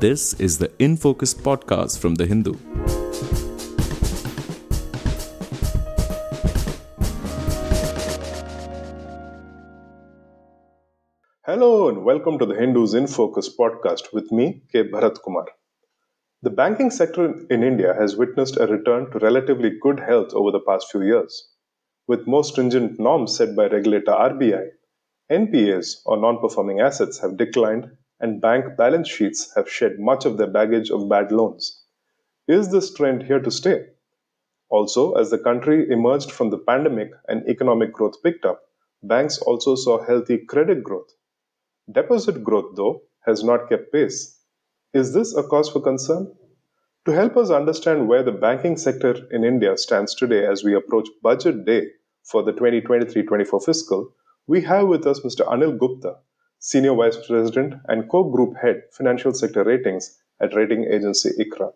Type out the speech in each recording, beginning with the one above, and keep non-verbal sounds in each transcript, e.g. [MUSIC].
This is the In Focus podcast from The Hindu. Hello and welcome to the Hindus in Focus podcast with me, K. Bharat Kumar. The banking sector in India has witnessed a return to relatively good health over the past few years. With more stringent norms set by regulator RBI, NPAs or non performing assets have declined and bank balance sheets have shed much of their baggage of bad loans. Is this trend here to stay? Also, as the country emerged from the pandemic and economic growth picked up, banks also saw healthy credit growth. Deposit growth, though, has not kept pace. Is this a cause for concern? To help us understand where the banking sector in India stands today as we approach budget day for the 2023 24 fiscal, we have with us Mr. Anil Gupta, Senior Vice President and Co Group Head, Financial Sector Ratings at rating agency ICRA.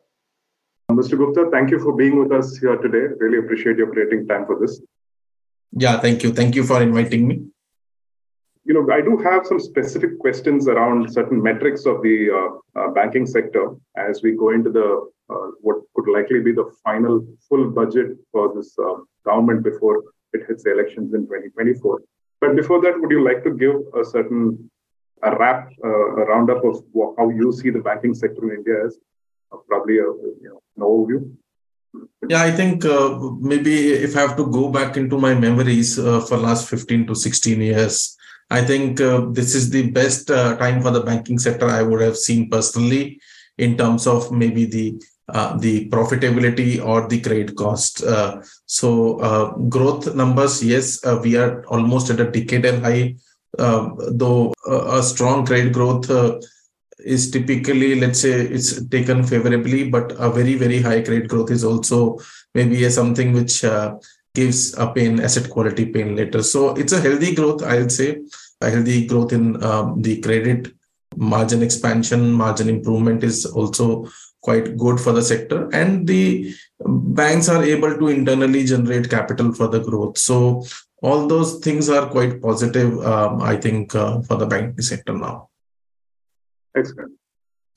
Mr. Gupta, thank you for being with us here today. Really appreciate your creating time for this. Yeah, thank you. Thank you for inviting me. You know, I do have some specific questions around certain metrics of the uh, uh, banking sector as we go into the uh, what could likely be the final full budget for this uh, government before it hits the elections in 2024. But before that, would you like to give a certain a wrap, uh, a roundup of how you see the banking sector in India as uh, probably a you know, overview? Yeah, I think uh, maybe if I have to go back into my memories uh, for last 15 to 16 years, I think uh, this is the best uh, time for the banking sector I would have seen personally in terms of maybe the uh, the profitability or the credit cost. Uh, so uh, growth numbers, yes, uh, we are almost at a decadal high, though a strong credit growth uh, is typically, let's say, it's taken favorably, but a very, very high credit growth is also maybe a something which uh, gives a pain, asset quality pain later. So it's a healthy growth, i'll say, a healthy growth in um, the credit. Margin expansion, margin improvement is also quite good for the sector. And the banks are able to internally generate capital for the growth. So all those things are quite positive um, i think uh, for the banking sector now excellent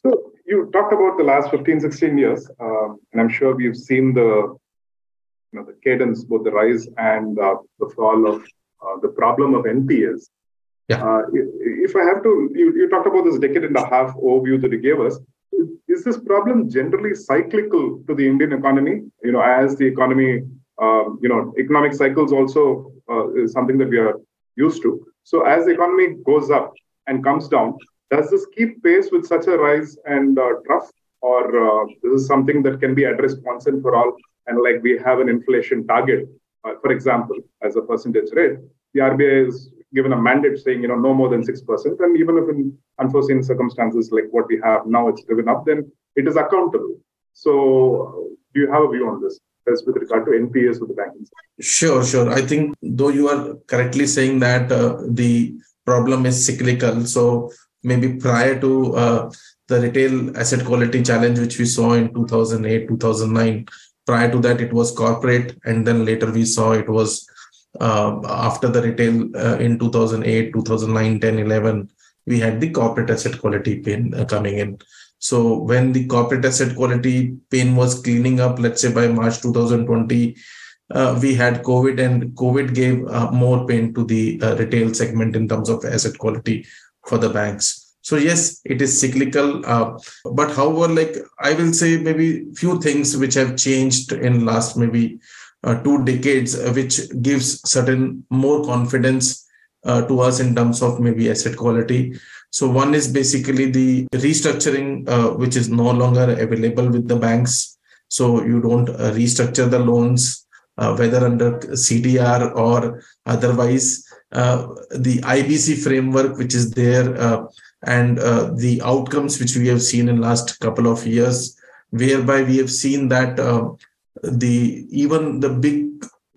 so you talked about the last 15 16 years um, and i'm sure we've seen the you know the cadence both the rise and uh, the fall of uh, the problem of npas yeah. Uh, if I have to, you, you talked about this decade and a half overview that you gave us is this problem generally cyclical to the Indian economy? You know, as the economy, um, you know, economic cycles also uh, something that we are used to. So as the economy goes up and comes down, does this keep pace with such a rise and uh, trough, or uh, this is something that can be addressed once and for all? And like we have an inflation target, uh, for example, as a percentage rate, the RBI is given a mandate saying, you know, no more than 6%. And even if in unforeseen circumstances like what we have now, it's driven up, then it is accountable. So do you have a view on this? With regard to NPAs with the banking sector? Sure, sure. I think though you are correctly saying that uh, the problem is cyclical. So maybe prior to uh, the retail asset quality challenge, which we saw in 2008, 2009, prior to that, it was corporate. And then later we saw it was uh, after the retail uh, in 2008 2009 10 11 we had the corporate asset quality pain uh, coming in so when the corporate asset quality pain was cleaning up let's say by march 2020 uh, we had covid and covid gave uh, more pain to the uh, retail segment in terms of asset quality for the banks. So yes it is cyclical but however like i will say maybe few things which have changed in last maybe uh, two decades, uh, which gives certain more confidence uh, to us in terms of maybe asset quality. So one is basically the restructuring, uh, which is no longer available with the banks. So you don't uh, restructure the loans, uh, whether under CDR or otherwise. the IBC framework, which is there, and the outcomes which we have seen in last couple of years, whereby we have seen that the even the big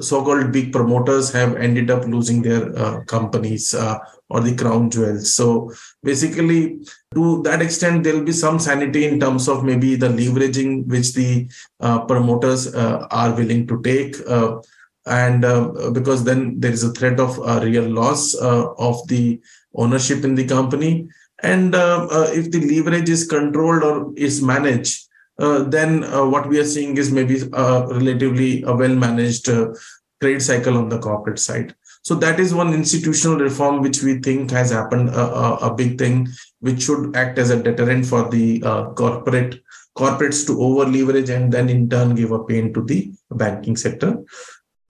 so-called big promoters have ended up losing their uh, companies uh, or the crown jewels. So basically to that extent there'll be some sanity in terms of maybe the leveraging which the uh, promoters uh, are willing to take uh, and uh, because then there is a threat of a real loss of the ownership in the company. And if the leverage is controlled or is managed, then uh, what we are seeing is maybe uh, relatively a well managed trade cycle on the corporate side. So that is one institutional reform which we think has happened a, a, a big thing, which should act as a deterrent for the corporate corporates to over leverage and then in turn give a pain to the banking sector.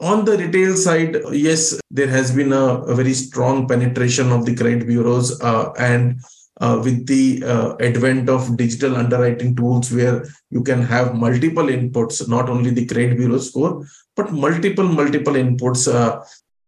On the retail side, yes, there has been a, a very strong penetration of the credit bureaus uh, and uh, with the uh, advent of digital underwriting tools where you can have multiple inputs, not only the credit bureau score, but multiple, multiple inputs, uh,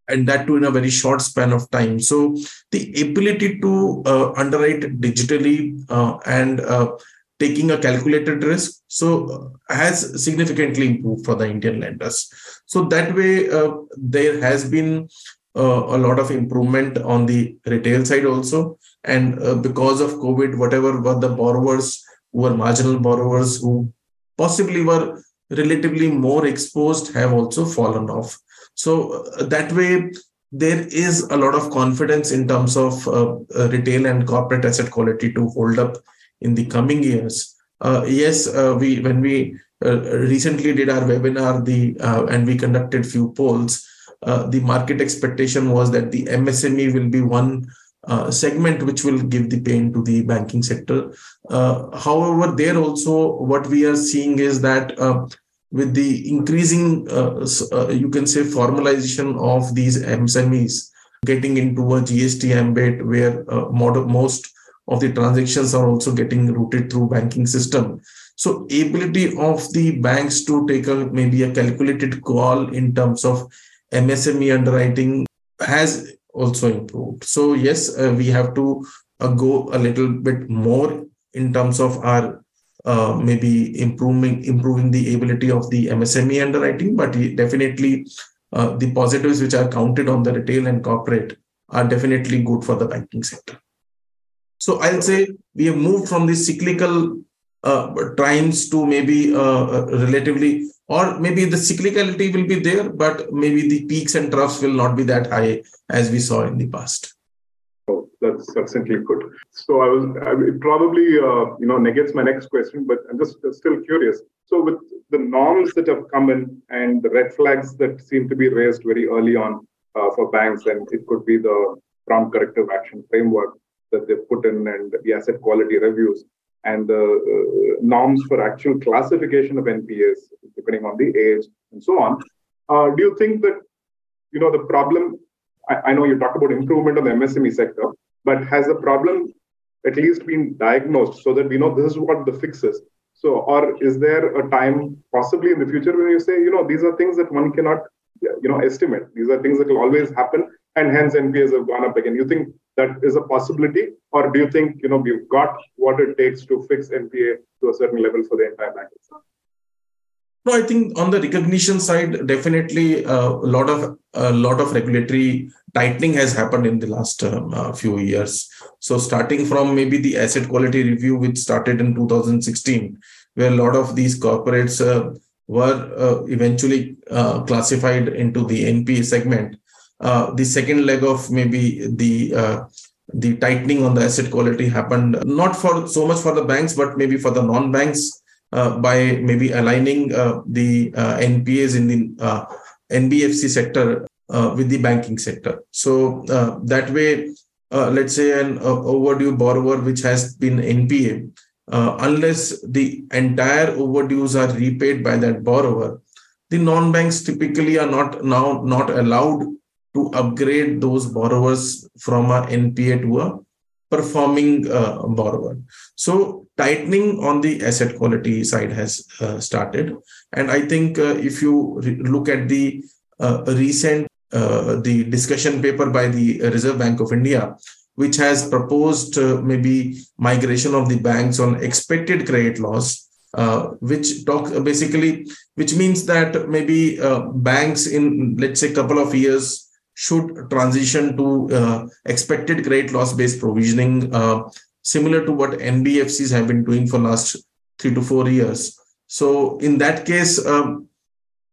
and that too in a very short span of time. So the ability to uh, underwrite digitally uh, and uh, taking a calculated risk so has significantly improved for the indian lenders so that way there has been uh, a lot of improvement on the retail side also. And uh, because of COVID, whatever were the borrowers who were marginal borrowers who possibly were relatively more exposed have also fallen off. So uh, that way, there is a lot of confidence in terms of uh, uh, retail and corporate asset quality to hold up in the coming years. Uh, yes, we when we recently did our webinar, the and we conducted few polls uh, the market expectation was that the MSME will be one uh, segment which will give the pain to the banking sector. Uh, however, there also what we are seeing is that uh, with the increasing, uh, you can say, formalization of these MSMEs getting into a GST ambit where most of the transactions are also getting routed through banking system. So ability of the banks to take a maybe a calculated call in terms of MSME underwriting has also improved. So yes, uh, we have to uh, go a little bit more in terms of our uh, maybe improving improving the ability of the MSME underwriting, but definitely uh, the positives which are counted on the retail and corporate are definitely good for the banking sector. So I'll say we have moved from the cyclical uh, times to maybe uh, relatively or maybe the cyclicality will be there, but maybe the peaks and troughs will not be that high as we saw in the past. Oh, that's succinctly put. So I was I, it probably uh, you know negates my next question, but I'm just still curious. So with the norms that have come in and the red flags that seem to be raised very early on uh, for banks, and it could be the prompt corrective action framework that they've put in and the asset quality reviews and the uh, norms for actual classification of NPAs, depending on the age and so on. Uh, do you think that you know the problem? I, I, know you talked about improvement of the MSME sector, but has the problem at least been diagnosed so that we know this is what the fix is? So, or is there a time possibly in the future when you say, you know, these are things that one cannot, you know, estimate. These are things that will always happen, and hence NPAs have gone up again. You think that is a possibility, or do you think you know we've got what it takes to fix NPA to a certain level for the entire bank? No, I think on the recognition side, definitely uh, a lot of a lot of regulatory tightening has happened in the last um, uh, few years. So starting from maybe the asset quality review, which started in 2016, where a lot of these corporates uh, were uh, eventually uh, classified into the NPA segment uh, the second leg of maybe the uh, the tightening on the asset quality happened not for so much for the banks but maybe for the non-banks uh, by maybe aligning uh, the uh, npas in the nbfc sector with the banking sector. So that way let's say an overdue borrower which has been npa unless the entire overdues are repaid by that borrower the non-banks typically are not now not allowed to upgrade those borrowers from a NPA to a performing uh, borrower. So tightening on the asset quality side has uh, started, and I think uh, if you re- look at the uh, recent uh, the discussion paper by the Reserve Bank of India, which has proposed uh, maybe migration of the banks on expected credit loss. which talk basically, which means that maybe banks in let's say couple of years should transition to uh, expected credit loss based provisioning, uh, similar to what NBFCs have been doing for last three to four years. So in that case, um,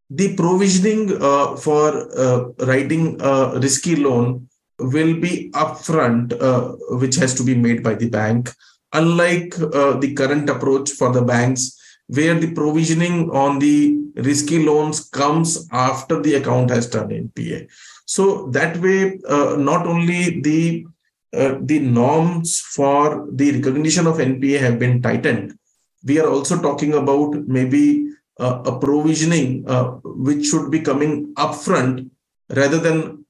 the provisioning uh, for uh, writing a risky loan will be upfront, uh, which has to be made by the bank, unlike uh, the current approach for the banks, where the provisioning on the risky loans comes after the account has turned NPA. So that way, uh, not only the uh, the norms for the recognition of NPA have been tightened, we are also talking about maybe uh, a provisioning uh, which should be coming upfront rather than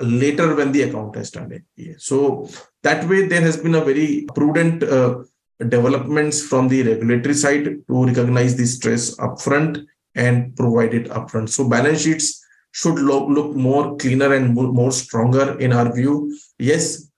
later when the account has turned NPA. So that way, there has been a very prudent uh, developments from the regulatory side to recognize the stress upfront and provide it upfront. So balance sheets should look, look more cleaner and more, more stronger in our view. Yes,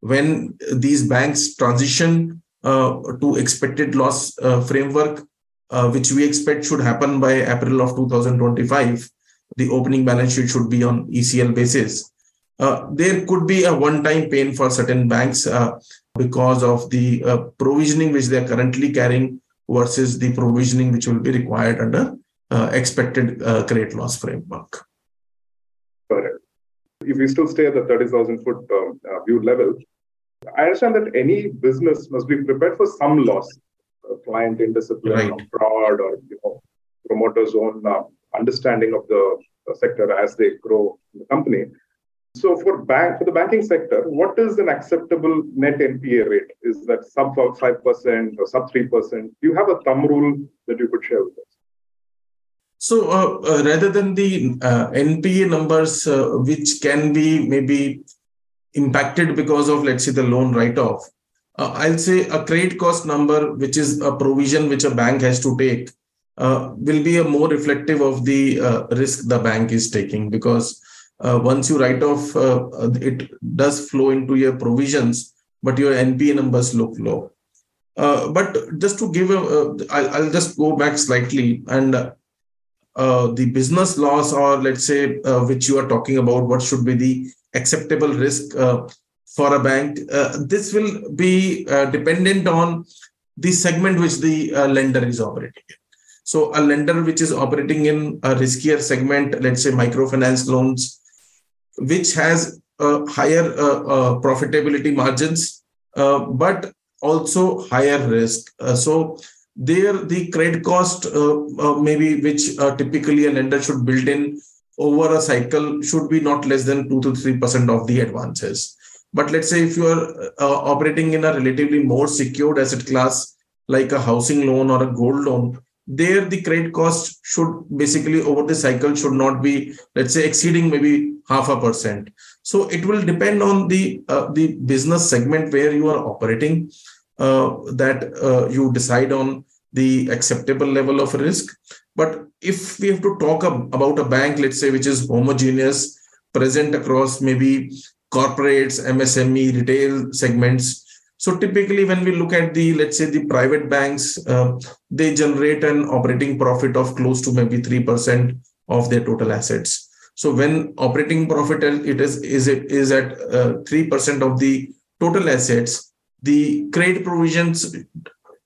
when these banks transition uh, to expected loss uh, framework, uh, which we expect should happen by April of 2025, the opening balance sheet should be on ECL basis. Uh, there could be a one-time pain for certain banks uh, because of the uh, provisioning which they are currently carrying versus the provisioning which will be required under expected credit loss framework. Correct. If we still stay at the 30,000 foot um, uh, view level, I understand that any business must be prepared for some loss, uh, client indiscipline, right. or fraud, or you know, promoters' own uh, understanding of the sector as they grow in the company. So for bank for the banking sector, what is an acceptable net NPA rate? Is that sub five percent or sub three percent? Do you have a thumb rule that you could share with us? So uh, uh, rather than the uh, NPA numbers, uh, which can be maybe impacted because of let's say the loan write-off, uh, I'll say a credit cost number, which is a provision which a bank has to take, uh, will be a more reflective of the risk the bank is taking because once you write off, it does flow into your provisions, but your NPA numbers look low. But just to give a, I'll, I'll just go back slightly and uh, the business loss, or let's say, uh, which you are talking about, what should be the acceptable risk for a bank? this will be dependent on the segment which the lender is operating in. So a lender which is operating in a riskier segment, let's say microfinance loans, which has uh, higher uh, uh, profitability margins, uh, but also higher risk. Uh, so there, the credit cost, uh, maybe which typically a lender should build in over a cycle, should be not less than two to three percent of the advances. But let's say if you are operating in a relatively more secured asset class, like a housing loan or a gold loan, there the credit cost should basically over the cycle should not be let's say exceeding maybe half a percent so it will depend on the uh, the business segment where you are operating uh, that uh, you decide on the acceptable level of risk but if we have to talk about a bank let's say which is homogeneous present across maybe corporates msme retail segments so typically, when we look at the let's say the private banks, uh, they generate an operating profit of close to maybe three percent of their total assets. So when operating profit it is is it is at uh, three uh, percent of the total assets, the credit provisions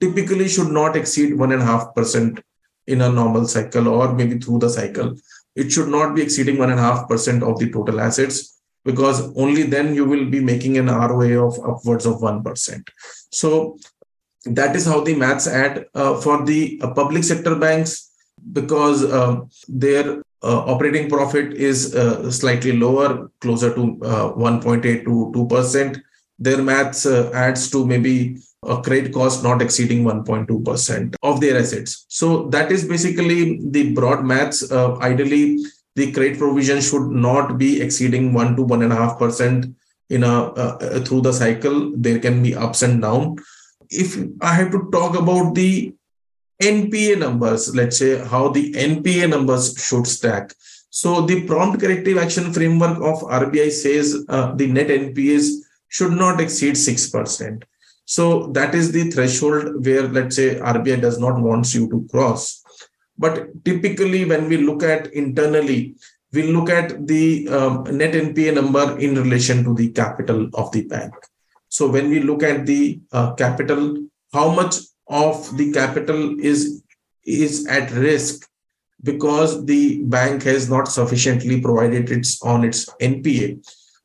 typically should not exceed one and a half percent in a normal cycle or maybe through the cycle. It should not be exceeding one and a half percent of the total assets because only then you will be making an ROA of upwards of 1%. So that is how the maths add uh, for the uh, public sector banks because uh, their uh, operating profit is uh, slightly lower, closer to uh, 1.8 to 2%. Their maths adds to maybe a credit cost not exceeding 1.2% of their assets. So that is basically the broad maths. ideally, the credit provision should not be exceeding one to one and a half percent in a uh, through the cycle. There can be ups and down. If I have to talk about the NPA numbers, let's say how the NPA numbers should stack. So the prompt corrective action framework of RBI says uh, the net NPAs should not exceed 6%. So that is the threshold where, let's say, RBI does not want you to cross. But typically, when we look at internally, we look at the um, net NPA number in relation to the capital of the bank. So when we look at the uh, capital, how much of the capital is is at risk because the bank has not sufficiently provided its on its NPA.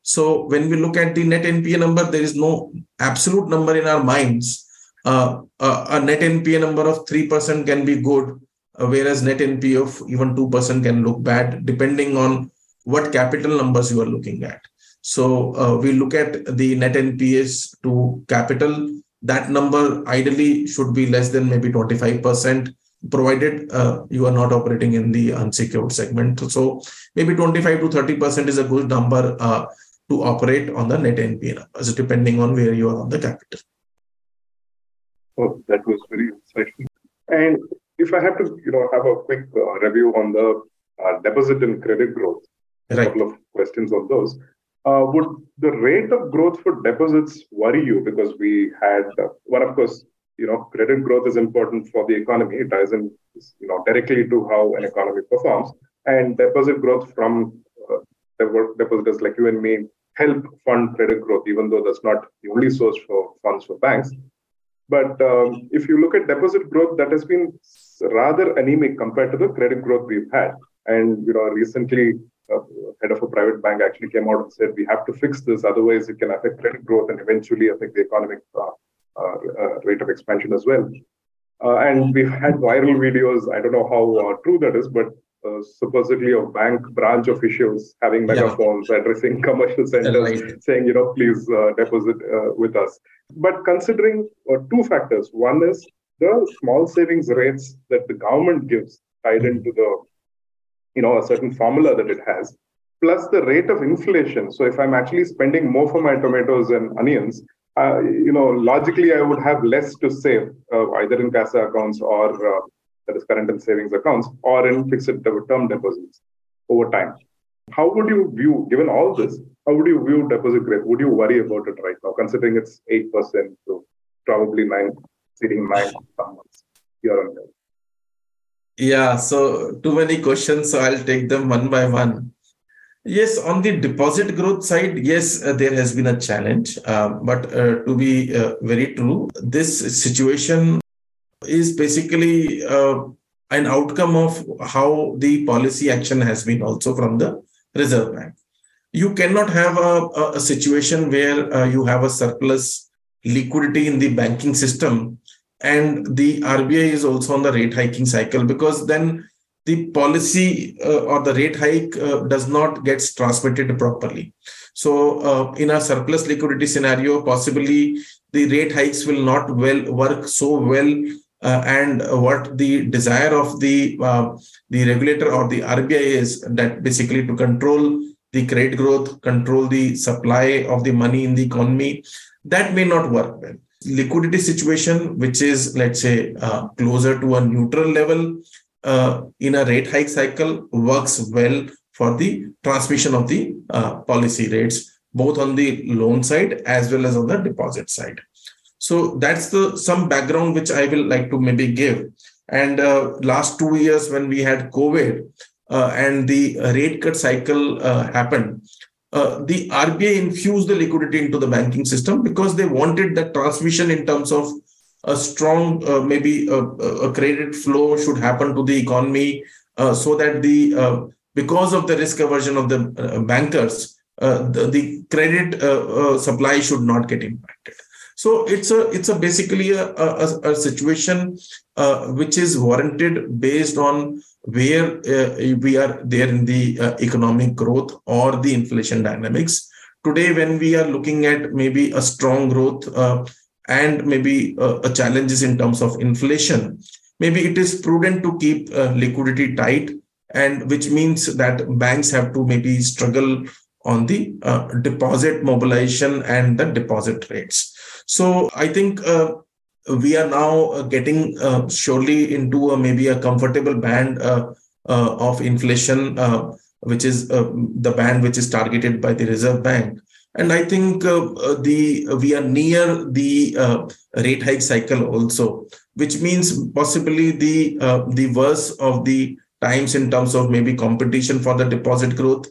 So when we look at the net NPA number, there is no absolute number in our minds. Uh, uh, a net NPA number of 3% can be good, uh, whereas net NPA of even 2% can look bad, depending on what capital numbers you are looking at. So uh, we look at the net NPAs to capital. That number ideally should be less than maybe 25% provided uh, you are not operating in the unsecured segment. So maybe 25 to 30% is a good number uh, to operate on the net NPA numbers, depending on where you are on the capital. Oh, that was very insightful. And if I have to, you know, have a quick uh, review on the uh, deposit and credit growth, a couple of questions on those. Uh, would the rate of growth for deposits worry you? Because we had uh, one, of course, you know, credit growth is important for the economy. It ties in, you know, directly to how an economy performs, and deposit growth from uh, depo- depositors like you and me help fund credit growth, even though that's not the only source for funds for banks. But um, if you look at deposit growth, that has been rather anemic compared to the credit growth we've had. And you know, recently, uh, head of a private bank actually came out and said we have to fix this, otherwise it can affect credit growth and eventually affect the economic uh, uh, uh, rate of expansion as well. Uh, and we've had viral videos. I don't know how uh, true that is, but uh, supposedly of bank branch officials having Yeah. megaphones addressing commercial centers Right. saying, you know, please uh, deposit uh, with us. But considering uh, two factors, one is the small savings rates that the government gives tied into the, you know, a certain formula that it has, plus the rate of inflation. So if I'm actually spending more for my tomatoes and onions, uh, you know, logically I would have less to save, uh, either in CASA accounts or uh, that is current and savings accounts, or in fixed term deposits over time. How would you view, given all this, how would you view deposit growth? Would you worry about it right now, considering it's 8% to probably 9, exceeding 9 some months year on year? Yeah, so too many questions, so I'll take them one by one. Yes, on the deposit growth side, yes, uh, there has been a challenge. Uh, but uh, to be uh, very true, this situation is basically uh, an outcome of how the policy action has been also from the Reserve Bank. You cannot have a, a, situation where uh, you have a surplus liquidity in the banking system and the RBI is also on the rate hiking cycle because then the policy uh, or the rate hike uh, does not get transmitted properly. So, uh, in a surplus liquidity scenario, possibly the rate hikes will not well work so well. Uh, and what the desire of the uh, the regulator or the RBI is that basically to control the credit growth, control the supply of the money in the economy, that may not work well liquidity situation, which is, let's say, uh, closer to a neutral level uh, in a rate hike cycle, works well for the transmission of the uh, policy rates, both on the loan side as well as on the deposit side. So that's the some background which I will like to maybe give. And uh, last two years when we had COVID uh, and the rate cut cycle uh, happened, uh, the RBI infused the liquidity into the banking system because they wanted that transmission in terms of a strong, uh, maybe a, a credit flow should happen to the economy uh, so that the, because of the risk aversion of the bankers, the, the credit supply should not get impacted. So it's a it's a basically a, a, a situation uh, which is warranted based on where uh, we are there in the uh, economic growth or the inflation dynamics. Today, when we are looking at maybe a strong growth uh, and maybe a challenges in terms of inflation, maybe it is prudent to keep liquidity tight, and which means that banks have to maybe struggle on the uh, deposit mobilization and the deposit rates. So I think uh, we are now uh, getting uh, surely into a, maybe a comfortable band uh, uh, of inflation, which is the band which is targeted by the Reserve Bank. And I think the we are near the rate hike cycle also, which means possibly the the worst of the times in terms of maybe competition for the deposit growth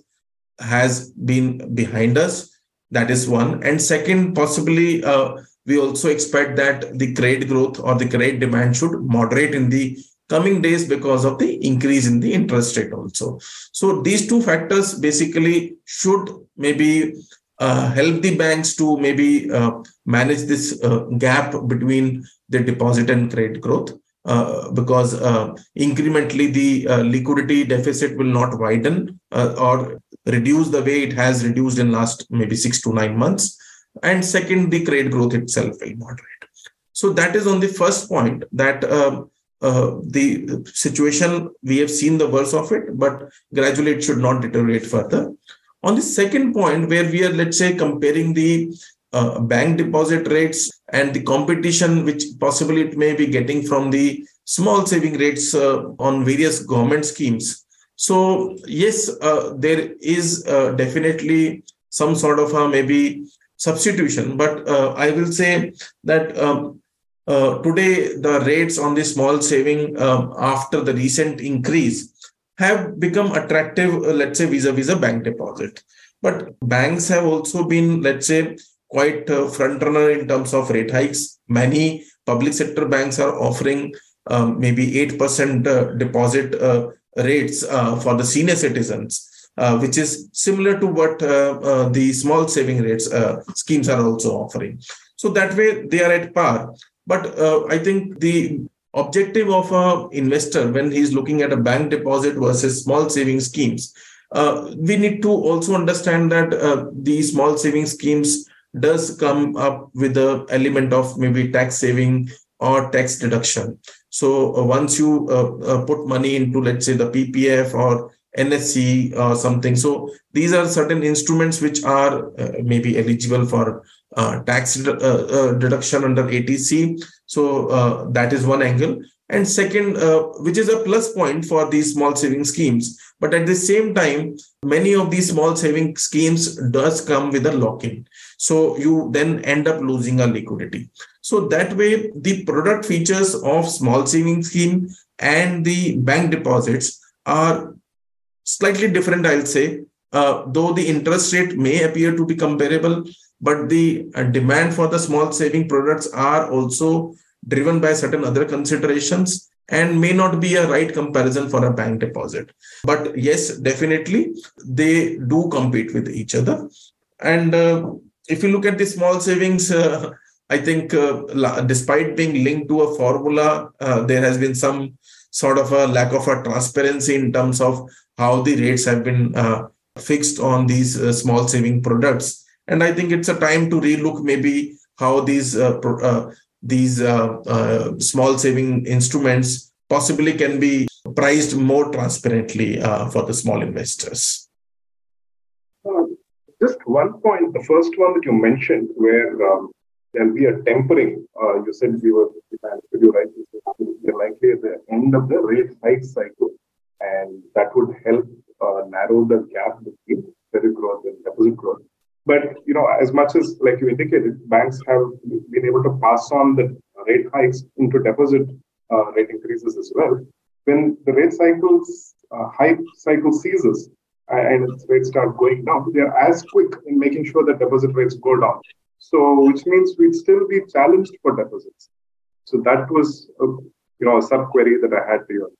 has been behind us that is one. And second, possibly uh, we also expect that the credit growth or the credit demand should moderate in the coming days because of the increase in the interest rate also. So these two factors basically should maybe uh, help the banks to maybe uh, manage this uh, gap between the deposit and credit growth. Uh, because uh, incrementally the uh, liquidity deficit will not widen or reduce the way it has reduced in last maybe six to nine months. And second, the credit growth itself will moderate. So that is on the first point that um, uh, the situation we have seen the worst of it, but gradually it should not deteriorate further. On the second point, where we are, let's say, comparing the uh, bank deposit rates and the competition which possibly it may be getting from the small saving rates uh, on various government schemes. So yes, uh, there is uh, definitely some sort of a maybe substitution, but uh, I will say that um, uh, today the rates on the small saving um, after the recent increase have become attractive, let's say, vis-a-vis a bank deposit. But banks have also been, let's say, quite uh, front runner in terms of rate hikes. Many public sector banks are offering um, maybe 8% uh, deposit uh, rates uh, for the senior citizens. Uh, which is similar to what uh, the small saving rates schemes are also offering. So that way they are at par. But I think the objective of a investor when he's looking at a bank deposit versus small saving schemes we need to also understand that the small saving schemes does come up with the element of maybe tax saving or tax deduction so uh, once you uh, uh, put money into let's say the ppf or nsc or something so these are certain instruments which are uh, maybe eligible for tax deduction under 80C so uh, that is one angle. And second, uh, which is a plus point for these small saving schemes. But at the same time, many of these small saving schemes does come with a lock-in. So you then end up losing a liquidity. So that way, the product features of small saving scheme and the bank deposits are slightly different, I'll say. Uh, though the interest rate may appear to be comparable, but the uh, demand for the small saving products are also driven by certain other considerations and may not be a right comparison for a bank deposit but yes definitely they do compete with each other and uh, if you look at the small savings uh, i think uh, despite being linked to a formula uh, there has been some sort of a lack of a transparency in terms of how the rates have been uh, fixed on these uh, small saving products and I think it's a time to relook maybe how these uh, uh, these small saving instruments possibly can be priced more transparently for the small investors. Uh, just one point, the first one that you mentioned, where um, there'll be a tempering. you said we were, if I understood you right, we're likely at the end of the rate hike cycle, and that would help narrow the gap between credit growth and deposit growth. But you know, as much as like you indicated, banks have been able to pass on the rate hikes into deposit uh, rate increases as well. When the rate cycles uh, hike cycle ceases and rates start going down, they are as quick in making sure that deposit rates go down. So, which means we'd still be challenged for deposits. So that was, a, you know, a sub query that I had to you.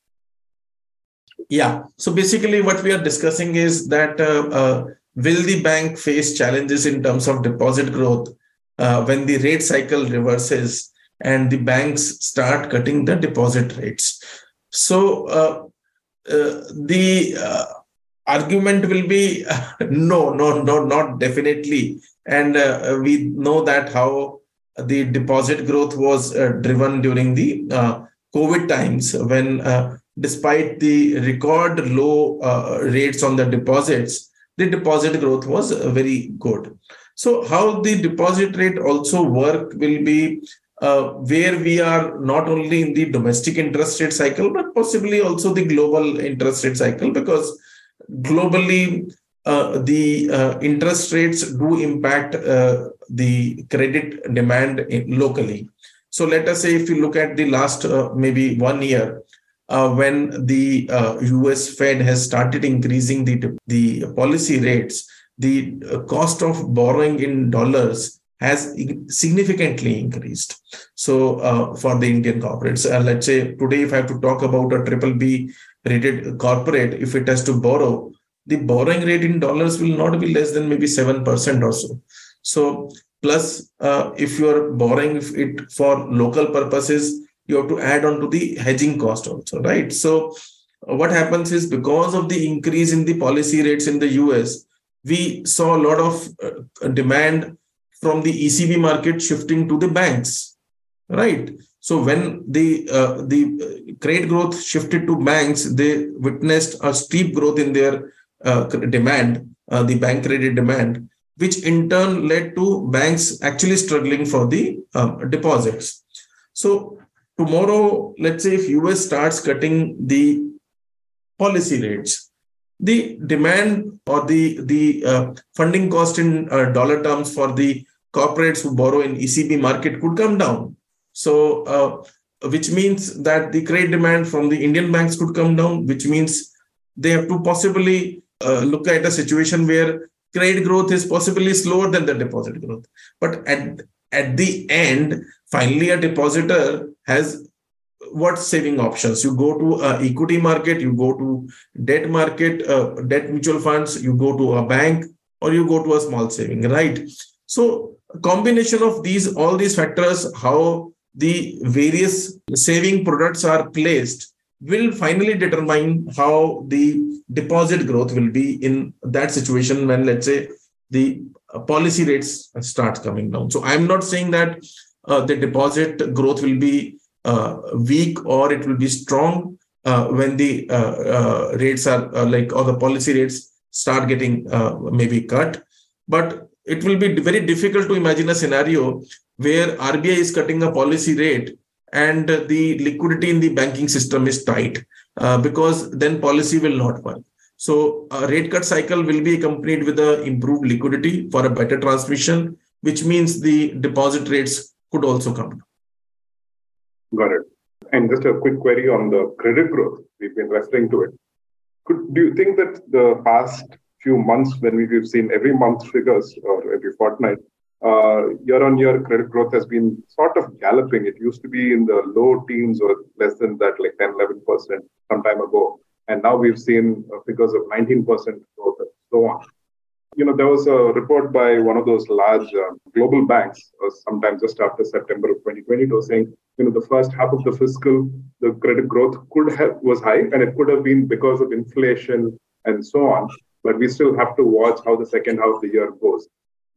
Yeah. So basically, what we are discussing is that uh, uh will the bank face challenges in terms of deposit growth uh, when the rate cycle reverses and the banks start cutting the deposit rates so uh, uh, the uh, argument will be [LAUGHS] no no no not definitely and uh, we know that how the deposit growth was uh, driven during the covid times when despite the record low rates on the deposits the deposit growth was uh, very good. So how the deposit rate also work will be uh, where we are not only in the domestic interest rate cycle, but possibly also the global interest rate cycle, because globally uh, the uh, interest rates do impact uh, the credit demand locally. So let us say if you look at the last uh, maybe one year, uh, when the uh, US Fed has started increasing the, the policy rates, the uh, cost of borrowing in dollars has significantly increased. So uh, for the Indian corporates, uh, let's say today, if I have to talk about a triple B rated corporate, if it has to borrow the borrowing rate in dollars will not be less than maybe 7% or so. So, plus, uh, if you are borrowing it for local purposes, you have to add on to the hedging cost also, right? So, what happens is because of the increase in the policy rates in the US, we saw a lot of uh, demand from the ECB market shifting to the banks, right? So when the uh, the credit growth shifted to banks, they witnessed a steep growth in their uh, demand, uh, the bank credit demand, which in turn led to banks actually struggling for the um, deposits. So tomorrow, let's say if US starts cutting the policy rates, the demand or the the uh, funding cost in uh, dollar terms for the corporates who borrow in ECB market could come down. So, uh, which means that the credit demand from the Indian banks could come down, which means they have to possibly uh, look at a situation where credit growth is possibly slower than the deposit growth. But at at the end, finally, a depositor has what saving options you go to equity market you go to debt market uh, debt mutual funds you go to a bank or you go to a small saving right so combination of these all these factors how the various saving products are placed will finally determine how the deposit growth will be in that situation when let's say the policy rates start coming down. So i'm not saying that uh, the deposit growth will be uh, weak or it will be strong uh, when the uh, uh rates are uh, like or the policy rates start getting maybe cut. But it will be very difficult to imagine a scenario where RBI is cutting a policy rate and the liquidity in the banking system is tight uh, because then policy will not work. So a rate cut cycle will be accompanied with a improved liquidity for a better transmission, which means the deposit rates could also come down. Got it. And just a quick query on the credit growth. We've been referring to it. Could, do you think that the past few months when we've seen every month figures or every fortnight, uh, year on year credit growth has been sort of galloping. It used to be in the low teens or less than that, like 10, 11% some time ago. And now we've seen uh, figures of 19% growth and so on. You know, there was a report by one of those large uh, global banks, uh, sometime just after September of 2020, was saying, you know, the first half of the fiscal, the credit growth could have was high, and it could have been because of inflation and so on but we still have to watch how the second half of the year goes.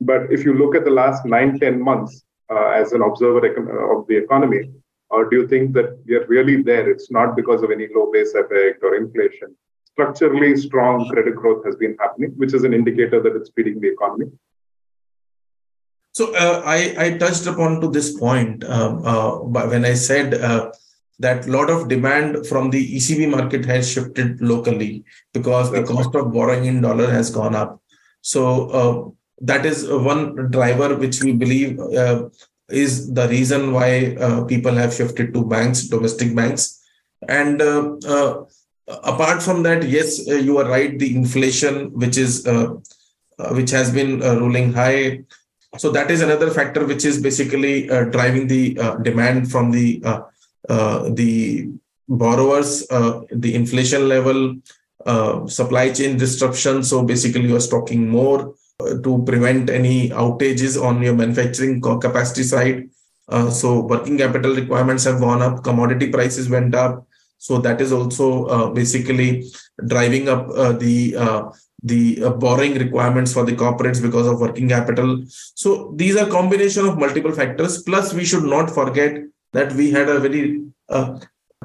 But if you look at the last nine, 10 months uh, as an observer of the economy, or do you think that we are really there? It's not because of any low base effect or inflation. Structurally strong credit growth has been happening, which is an indicator that it's feeding the economy. So uh, I, I touched upon to this point um, uh, when I said uh, that a lot of demand from the ECB market has shifted locally because That's the cost right. of borrowing in dollar has gone up. So uh, that is one driver which we believe uh, is the reason why uh, people have shifted to banks, domestic banks. And uh, uh, apart from that, yes, uh, you are right. The inflation, which is which has been ruling high, so that is another factor which is basically driving the demand from the uh, the borrowers, uh, the inflation level, uh, supply chain disruption. So basically, you are stocking more to prevent any outages on your manufacturing capacity side. so working capital requirements have gone up, commodity prices went up. So that is also basically driving up the the uh, borrowing requirements for the corporates because of working capital so these are combination of multiple factors plus we should not forget that we had a very uh,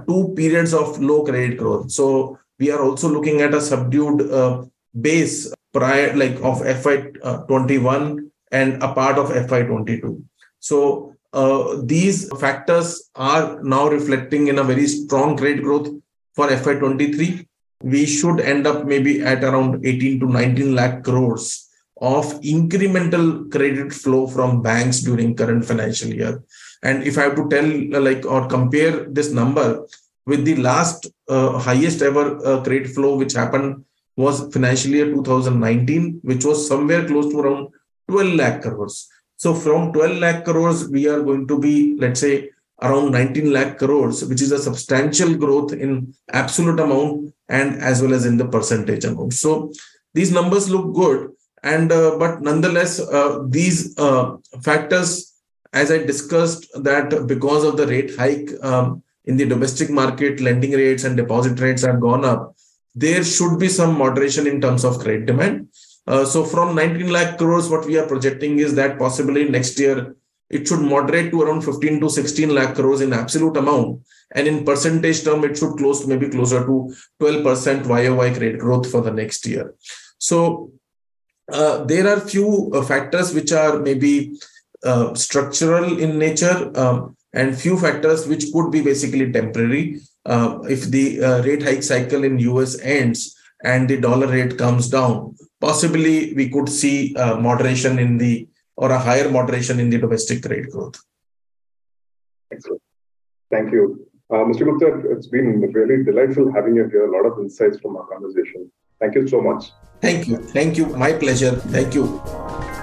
two periods of low credit growth. So we are also looking at a subdued uh, base prior, like of FY21 uh, and a part of FY22. So uh, these factors are now reflecting in a very strong credit growth for FY23. We should end up maybe at around 18 to 19 lakh crores of incremental credit flow from banks during current financial year and if I have to tell, uh, like, or compare this number with the last uh, highest ever uh, credit flow, which happened was financial year 2019, which was somewhere close to around 12 lakh crores. So from 12 lakh crores, we are going to be, let's say, around 19 lakh crores, which is a substantial growth in absolute amount and as well as in the percentage amount. So these numbers look good and uh, but nonetheless uh, these uh, factors as i discussed that because of the rate hike um, in the domestic market lending rates and deposit rates have gone up there should be some moderation in terms of credit demand. Uh, so from 19 lakh crores what we are projecting is that possibly next year it should moderate to around 15 to 16 lakh crores in absolute amount. And in percentage term it should close to maybe closer to 12% YOY credit growth for the next year. So uh, there are few uh, factors which are maybe uh, structural in nature um, and few factors which could be basically temporary uh, if the uh, rate hike cycle in us ends and the dollar rate comes down possibly we could see uh, moderation in the or a higher moderation in the domestic credit growth excellent thank you mr gupta it's been really delightful having you here a lot of insights from our conversation thank you so much Thank you. Thank you. My pleasure. Thank you.